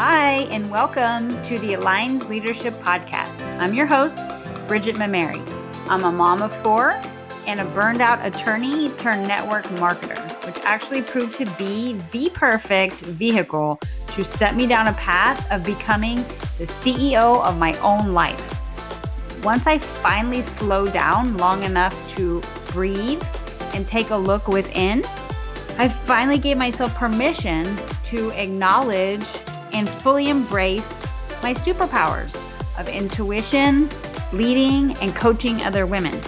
Hi, and welcome to the Aligned Leadership Podcast. I'm your host, Bridget Mimari. I'm a mom of four and a burned out attorney turned network marketer, which actually proved to be the perfect vehicle to set me down a path of becoming the CEO of my own life. Once I finally slowed down long enough to breathe and take a look within, I finally gave myself permission to acknowledge and fully embrace my superpowers of intuition, leading, and coaching other women.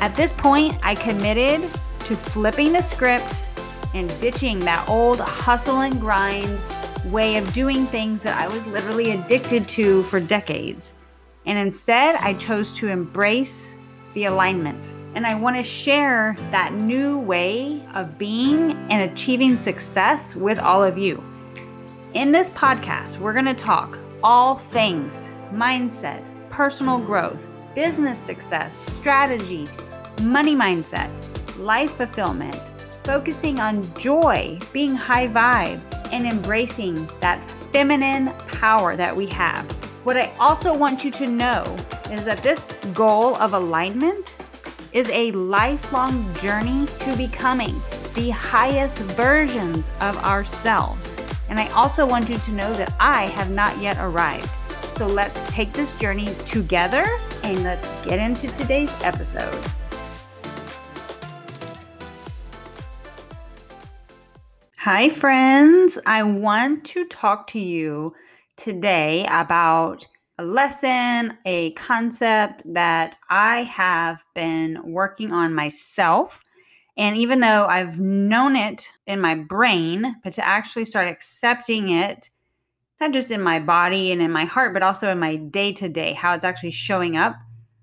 At this point, I committed to flipping the script and ditching that old hustle and grind way of doing things that I was literally addicted to for decades. And instead, I chose to embrace the alignment. And I want to share that new way of being and achieving success with all of you. In this podcast, we're going to talk all things mindset, personal growth, business success, strategy, money mindset, life fulfillment, focusing on joy, being high vibe, and embracing that feminine power that we have. What I also want you to know is that this goal of alignment is a lifelong journey to becoming the highest versions of ourselves. And I also want you to know that I have not yet arrived. So let's take this journey together and let's get into today's episode. Hi, friends. I want to talk to you today about a lesson, a concept that I have been working on myself and even though I've known it in my brain, but to actually start accepting it, not just in my body and in my heart, but also in my day to day, how it's actually showing up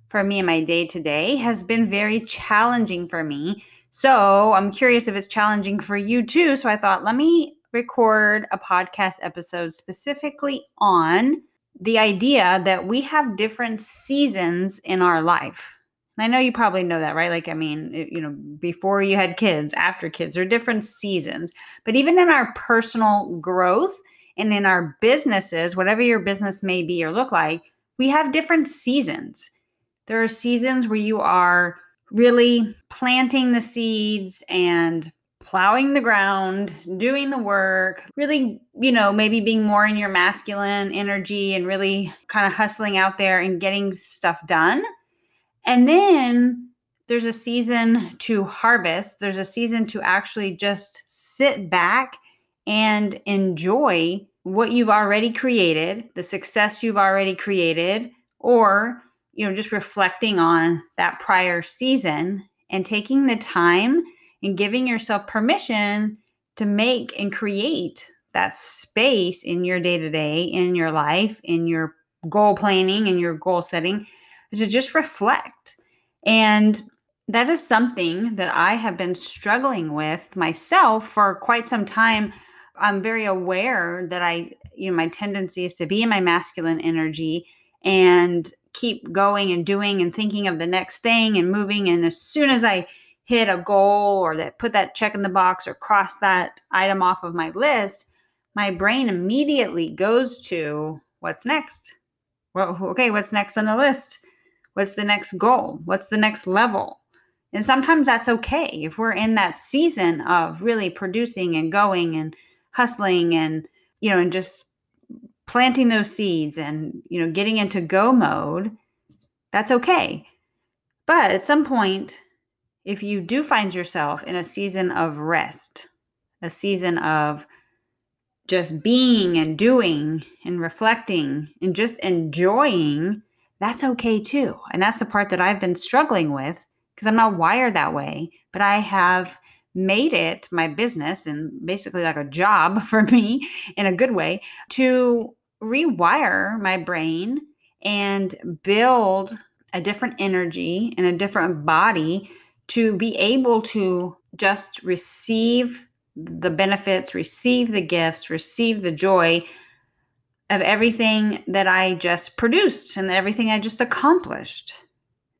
for me in my day to day has been very challenging for me. So I'm curious if it's challenging for you too. So I thought, let me record a podcast episode specifically on the idea that we have different seasons in our life. And I know you probably know that, right? Like, I mean, it, you know, before you had kids, after kids, there are different seasons. But even in our personal growth and in our businesses, whatever your business may be or look like, we have different seasons. There are seasons where you are really planting the seeds and plowing the ground, doing the work, really, you know, maybe being more in your masculine energy and really kind of hustling out there and getting stuff done. And then there's a season to harvest, there's a season to actually just sit back and enjoy what you've already created, the success you've already created, or you know, just reflecting on that prior season and taking the time and giving yourself permission to make and create that space in your day to day, in your life, in your goal planning, and your goal setting to just reflect. And that is something that I have been struggling with myself for quite some time. I'm very aware that I, you know, my tendency is to be in my masculine energy and keep going and doing and thinking of the next thing and moving. And as soon as I hit a goal or that put that check in the box or cross that item off of my list, my brain immediately goes to what's next. Well, okay, what's next on the list? What's the next goal? What's the next level? And sometimes that's okay if we're in that season of really producing and going and hustling and, you know, and just planting those seeds and, you know, getting into go mode. That's okay. But at some point, if you do find yourself in a season of rest, a season of just being and doing and reflecting and just enjoying that's okay too. And that's the part that I've been struggling with because I'm not wired that way, but I have made it my business and basically like a job for me in a good way to rewire my brain and build a different energy and a different body to be able to just receive the benefits, receive the gifts, receive the joy of everything that I just produced and everything I just accomplished.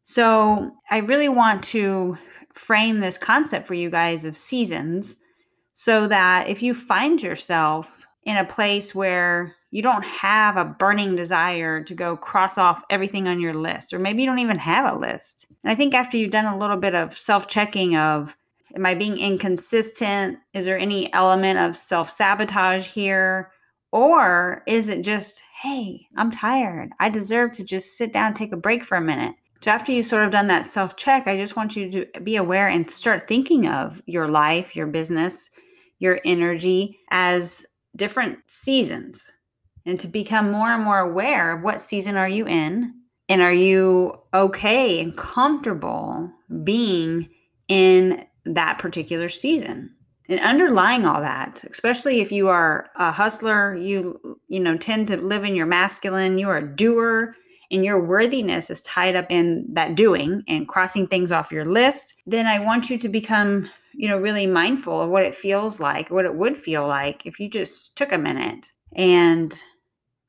So, I really want to frame this concept for you guys of seasons so that if you find yourself in a place where you don't have a burning desire to go cross off everything on your list, or maybe you don't even have a list. And I think after you've done a little bit of self checking of, am I being inconsistent? Is there any element of self sabotage here? Or is it just, hey, I'm tired. I deserve to just sit down take a break for a minute. So, after you've sort of done that self check, I just want you to be aware and start thinking of your life, your business, your energy as different seasons and to become more and more aware of what season are you in and are you okay and comfortable being in that particular season and underlying all that especially if you are a hustler you you know tend to live in your masculine you are a doer and your worthiness is tied up in that doing and crossing things off your list then i want you to become you know, really mindful of what it feels like, what it would feel like if you just took a minute and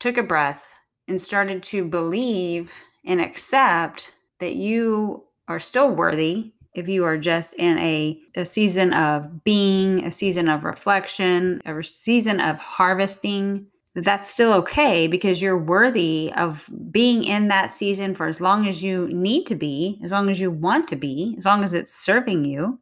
took a breath and started to believe and accept that you are still worthy if you are just in a, a season of being, a season of reflection, a season of harvesting, that's still okay because you're worthy of being in that season for as long as you need to be, as long as you want to be, as long as it's serving you.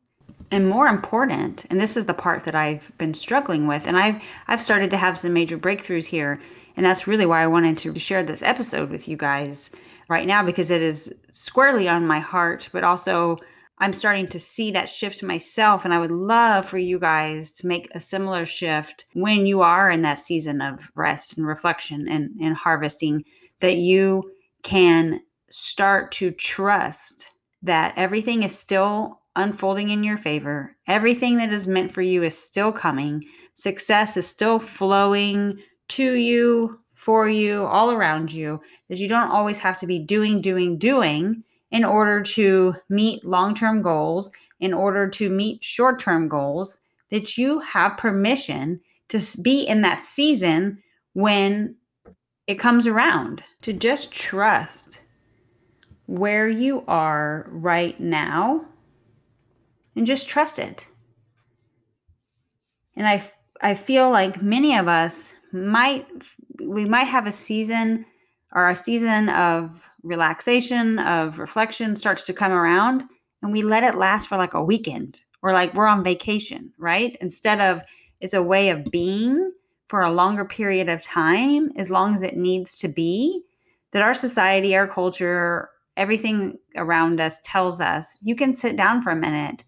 And more important and this is the part that i've been struggling with and i've i've started to have some major breakthroughs here and that's really why i wanted to share this episode with you guys right now because it is squarely on my heart but also i'm starting to see that shift myself and i would love for you guys to make a similar shift when you are in that season of rest and reflection and, and harvesting that you can start to trust that everything is still unfolding in your favor. Everything that is meant for you is still coming. Success is still flowing to you, for you, all around you. That you don't always have to be doing, doing, doing in order to meet long term goals, in order to meet short term goals. That you have permission to be in that season when it comes around. To just trust where you are right now and just trust it. And I, I feel like many of us might, we might have a season or a season of relaxation, of reflection starts to come around, and we let it last for like a weekend or like we're on vacation, right? Instead of it's a way of being for a longer period of time, as long as it needs to be, that our society, our culture, everything around us tells us you can sit down for a minute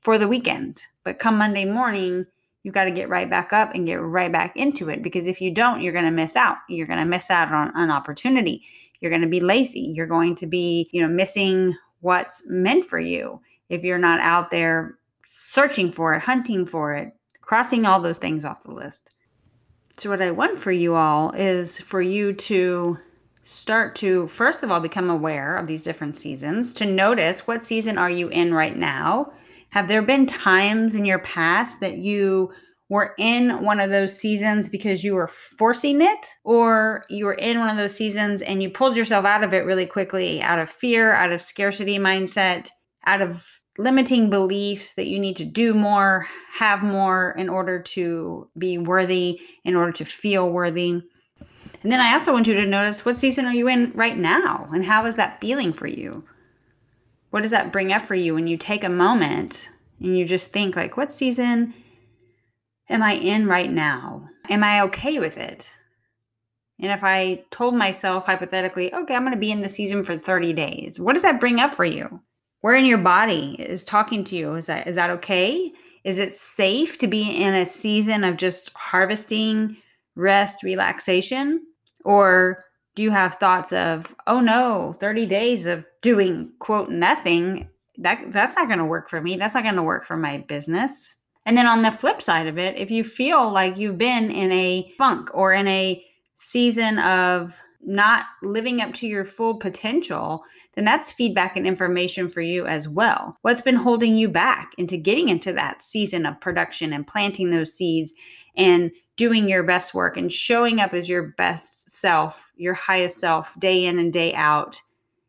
for the weekend. But come Monday morning, you've got to get right back up and get right back into it because if you don't, you're going to miss out. You're going to miss out on an opportunity. You're going to be lazy. You're going to be, you know, missing what's meant for you if you're not out there searching for it, hunting for it, crossing all those things off the list. So, what I want for you all is for you to start to, first of all, become aware of these different seasons, to notice what season are you in right now have there been times in your past that you were in one of those seasons because you were forcing it, or you were in one of those seasons and you pulled yourself out of it really quickly out of fear, out of scarcity mindset, out of limiting beliefs that you need to do more, have more in order to be worthy, in order to feel worthy? And then I also want you to notice what season are you in right now and how is that feeling for you? What does that bring up for you when you take a moment and you just think like what season am i in right now? Am i okay with it? And if i told myself hypothetically okay i'm going to be in the season for 30 days what does that bring up for you? Where in your body is talking to you? Is that is that okay? Is it safe to be in a season of just harvesting rest relaxation? Or do you have thoughts of oh no 30 days of doing quote nothing that that's not going to work for me that's not going to work for my business and then on the flip side of it if you feel like you've been in a funk or in a season of not living up to your full potential, then that's feedback and information for you as well. What's been holding you back into getting into that season of production and planting those seeds and doing your best work and showing up as your best self, your highest self, day in and day out,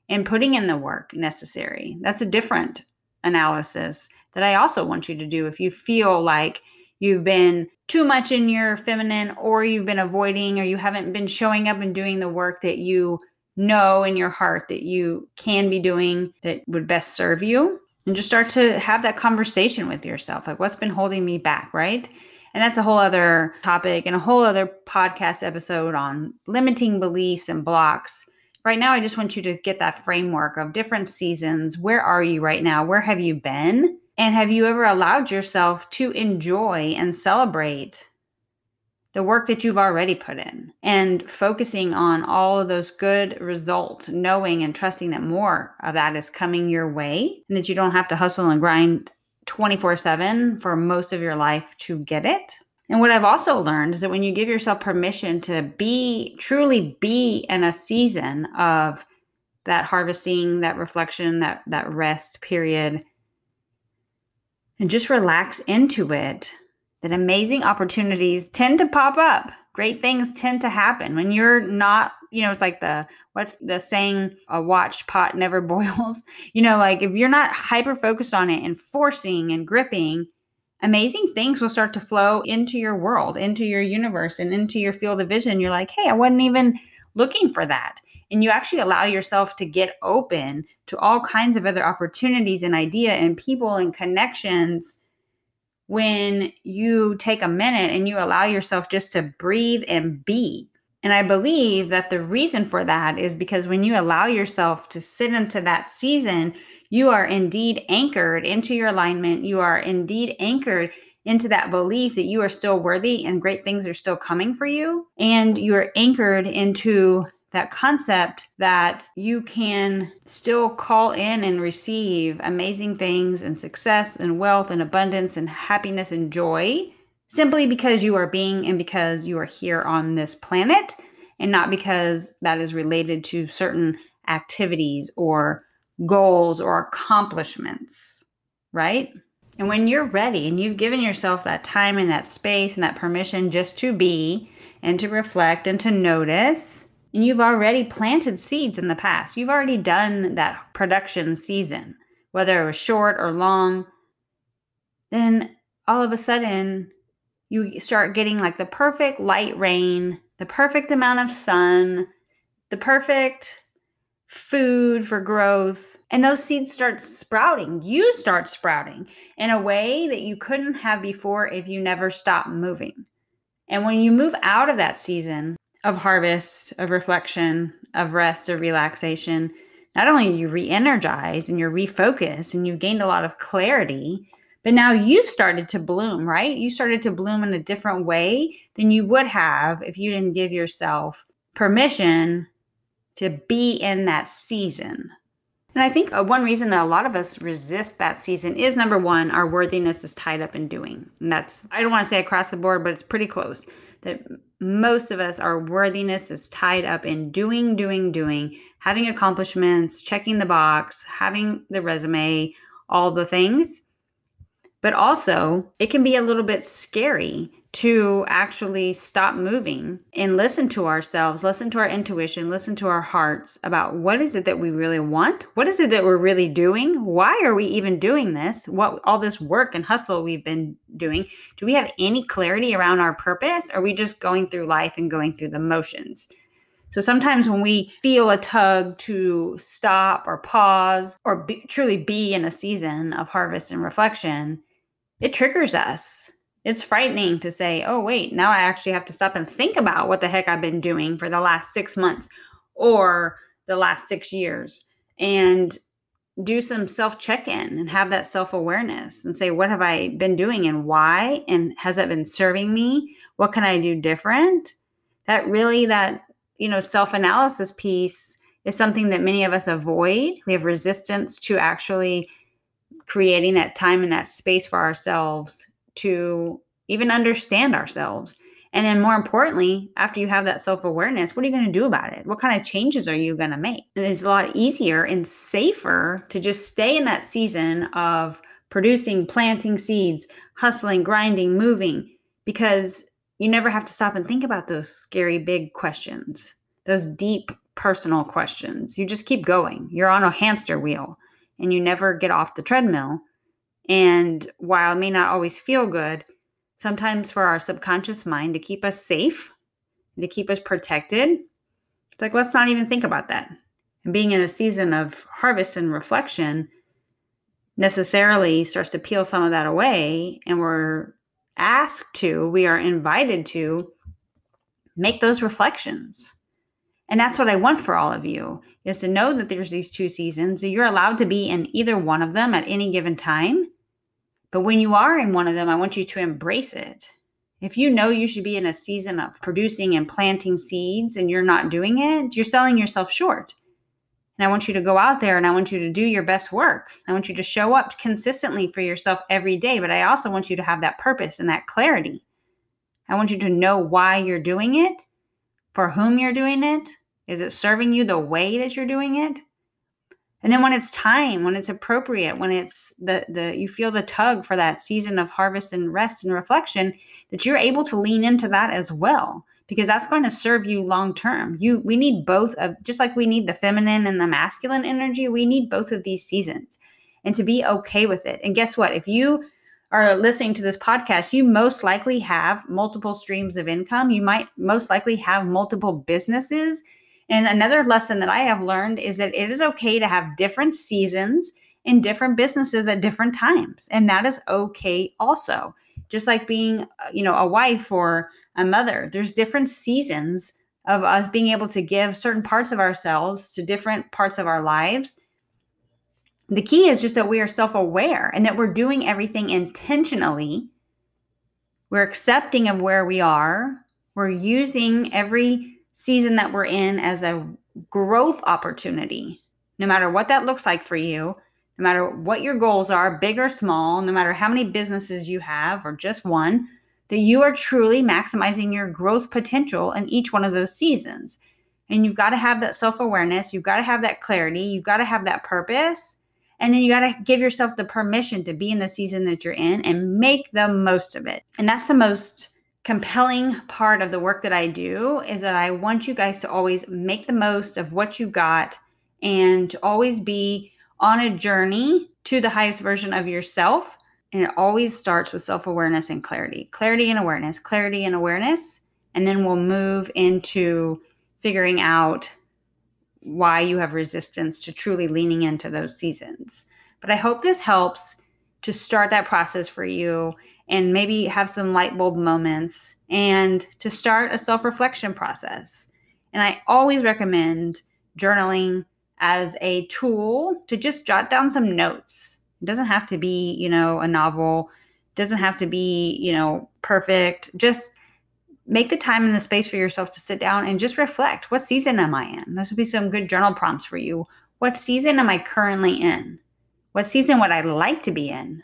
and putting in the work necessary. That's a different analysis that I also want you to do if you feel like you've been too much in your feminine, or you've been avoiding, or you haven't been showing up and doing the work that you know in your heart that you can be doing that would best serve you. And just start to have that conversation with yourself like, what's been holding me back, right? And that's a whole other topic and a whole other podcast episode on limiting beliefs and blocks. Right now, I just want you to get that framework of different seasons. Where are you right now? Where have you been? And have you ever allowed yourself to enjoy and celebrate the work that you've already put in and focusing on all of those good results, knowing and trusting that more of that is coming your way and that you don't have to hustle and grind 24 7 for most of your life to get it. And what I've also learned is that when you give yourself permission to be truly be in a season of that harvesting, that reflection, that that rest period, and just relax into it, that amazing opportunities tend to pop up. Great things tend to happen when you're not, you know, it's like the what's the saying, a watch pot never boils. You know, like if you're not hyper focused on it and forcing and gripping, amazing things will start to flow into your world, into your universe, and into your field of vision. You're like, hey, I wasn't even looking for that. And you actually allow yourself to get open to all kinds of other opportunities and idea and people and connections when you take a minute and you allow yourself just to breathe and be. And I believe that the reason for that is because when you allow yourself to sit into that season, you are indeed anchored into your alignment. You are indeed anchored into that belief that you are still worthy and great things are still coming for you. And you're anchored into that concept that you can still call in and receive amazing things and success and wealth and abundance and happiness and joy simply because you are being and because you are here on this planet and not because that is related to certain activities or goals or accomplishments, right? And when you're ready and you've given yourself that time and that space and that permission just to be and to reflect and to notice, and you've already planted seeds in the past. You've already done that production season, whether it was short or long. Then all of a sudden, you start getting like the perfect light rain, the perfect amount of sun, the perfect food for growth. And those seeds start sprouting. You start sprouting in a way that you couldn't have before if you never stopped moving. And when you move out of that season, of harvest, of reflection, of rest, of relaxation, not only you re-energize and you're refocused and you've gained a lot of clarity, but now you've started to bloom, right? You started to bloom in a different way than you would have if you didn't give yourself permission to be in that season. And I think uh, one reason that a lot of us resist that season is number one, our worthiness is tied up in doing. And that's, I don't want to say across the board, but it's pretty close that most of us, our worthiness is tied up in doing, doing, doing, having accomplishments, checking the box, having the resume, all the things. But also, it can be a little bit scary to actually stop moving and listen to ourselves, listen to our intuition, listen to our hearts about what is it that we really want? What is it that we're really doing? Why are we even doing this? What all this work and hustle we've been doing? Do we have any clarity around our purpose? Are we just going through life and going through the motions? So sometimes when we feel a tug to stop or pause or be, truly be in a season of harvest and reflection, it triggers us it's frightening to say, oh, wait, now I actually have to stop and think about what the heck I've been doing for the last six months or the last six years and do some self check in and have that self awareness and say, what have I been doing and why? And has that been serving me? What can I do different? That really, that, you know, self analysis piece is something that many of us avoid. We have resistance to actually creating that time and that space for ourselves to even understand ourselves. And then, more importantly, after you have that self awareness, what are you going to do about it? What kind of changes are you going to make? And it's a lot easier and safer to just stay in that season of producing, planting seeds, hustling, grinding, moving, because you never have to stop and think about those scary big questions, those deep personal questions. You just keep going. You're on a hamster wheel and you never get off the treadmill and while it may not always feel good, sometimes for our subconscious mind to keep us safe, to keep us protected. It's like, let's not even think about that. And being in a season of harvest and reflection necessarily starts to peel some of that away. And we're asked to, we are invited to make those reflections. And that's what I want for all of you is to know that there's these two seasons. You're allowed to be in either one of them at any given time. But when you are in one of them, I want you to embrace it. If you know you should be in a season of producing and planting seeds and you're not doing it, you're selling yourself short. And I want you to go out there and I want you to do your best work. I want you to show up consistently for yourself every day, but I also want you to have that purpose and that clarity. I want you to know why you're doing it, for whom you're doing it. Is it serving you the way that you're doing it? And then when it's time, when it's appropriate, when it's the the you feel the tug for that season of harvest and rest and reflection, that you're able to lean into that as well because that's going to serve you long term. You we need both of just like we need the feminine and the masculine energy, we need both of these seasons. And to be okay with it. And guess what? If you are listening to this podcast, you most likely have multiple streams of income. You might most likely have multiple businesses. And another lesson that I have learned is that it is okay to have different seasons in different businesses at different times. And that is okay also. Just like being, uh, you know, a wife or a mother. There's different seasons of us being able to give certain parts of ourselves to different parts of our lives. The key is just that we are self aware and that we're doing everything intentionally. We're accepting of where we are. We're using every season that we're in as a growth opportunity, no matter what that looks like for you, no matter what your goals are, big or small, no matter how many businesses you have or just one that you are truly maximizing your growth potential in each one of those seasons. And you've got to have that self awareness, you've got to have that clarity, you've got to have that purpose. And then you got to give yourself the permission to be in the season that you're in and make the most of it. And that's the most compelling part of the work that I do is that I want you guys to always make the most of what you got and to always be on a journey to the highest version of yourself and it always starts with self awareness and clarity clarity and awareness, clarity and awareness. And then we'll move into figuring out why you have resistance to truly leaning into those seasons. But I hope this helps to start that process for you and maybe have some light bulb moments and to start a self reflection process. And I always recommend journaling as a tool to just jot down some notes it doesn't have to be, you know, a novel. It doesn't have to be, you know, perfect. Just make the time and the space for yourself to sit down and just reflect. What season am I in? This would be some good journal prompts for you. What season am I currently in? What season would I like to be in?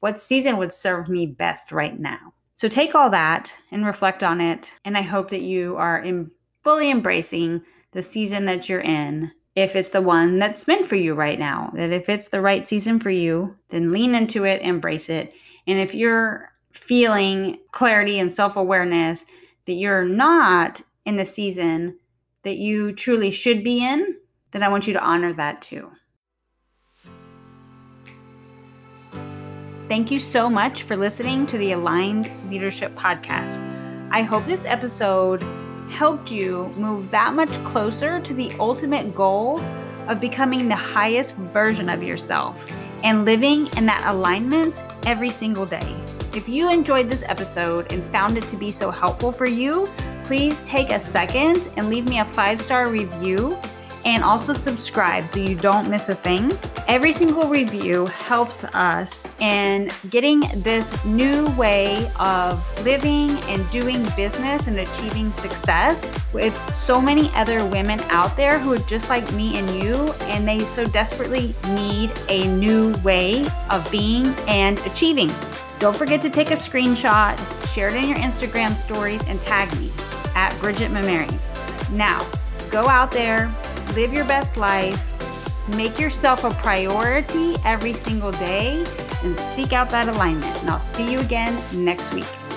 What season would serve me best right now? So take all that and reflect on it. And I hope that you are in, fully embracing the season that you're in if it's the one that's meant for you right now. That if it's the right season for you, then lean into it, embrace it. And if you're feeling clarity and self awareness that you're not in the season that you truly should be in, then I want you to honor that too. Thank you so much for listening to the Aligned Leadership Podcast. I hope this episode helped you move that much closer to the ultimate goal of becoming the highest version of yourself and living in that alignment every single day. If you enjoyed this episode and found it to be so helpful for you, please take a second and leave me a five star review and also subscribe so you don't miss a thing. Every single review helps us in getting this new way of living and doing business and achieving success with so many other women out there who are just like me and you, and they so desperately need a new way of being and achieving. Don't forget to take a screenshot, share it in your Instagram stories, and tag me at Bridget Mimari. Now, go out there, live your best life, make yourself a priority every single day, and seek out that alignment. And I'll see you again next week.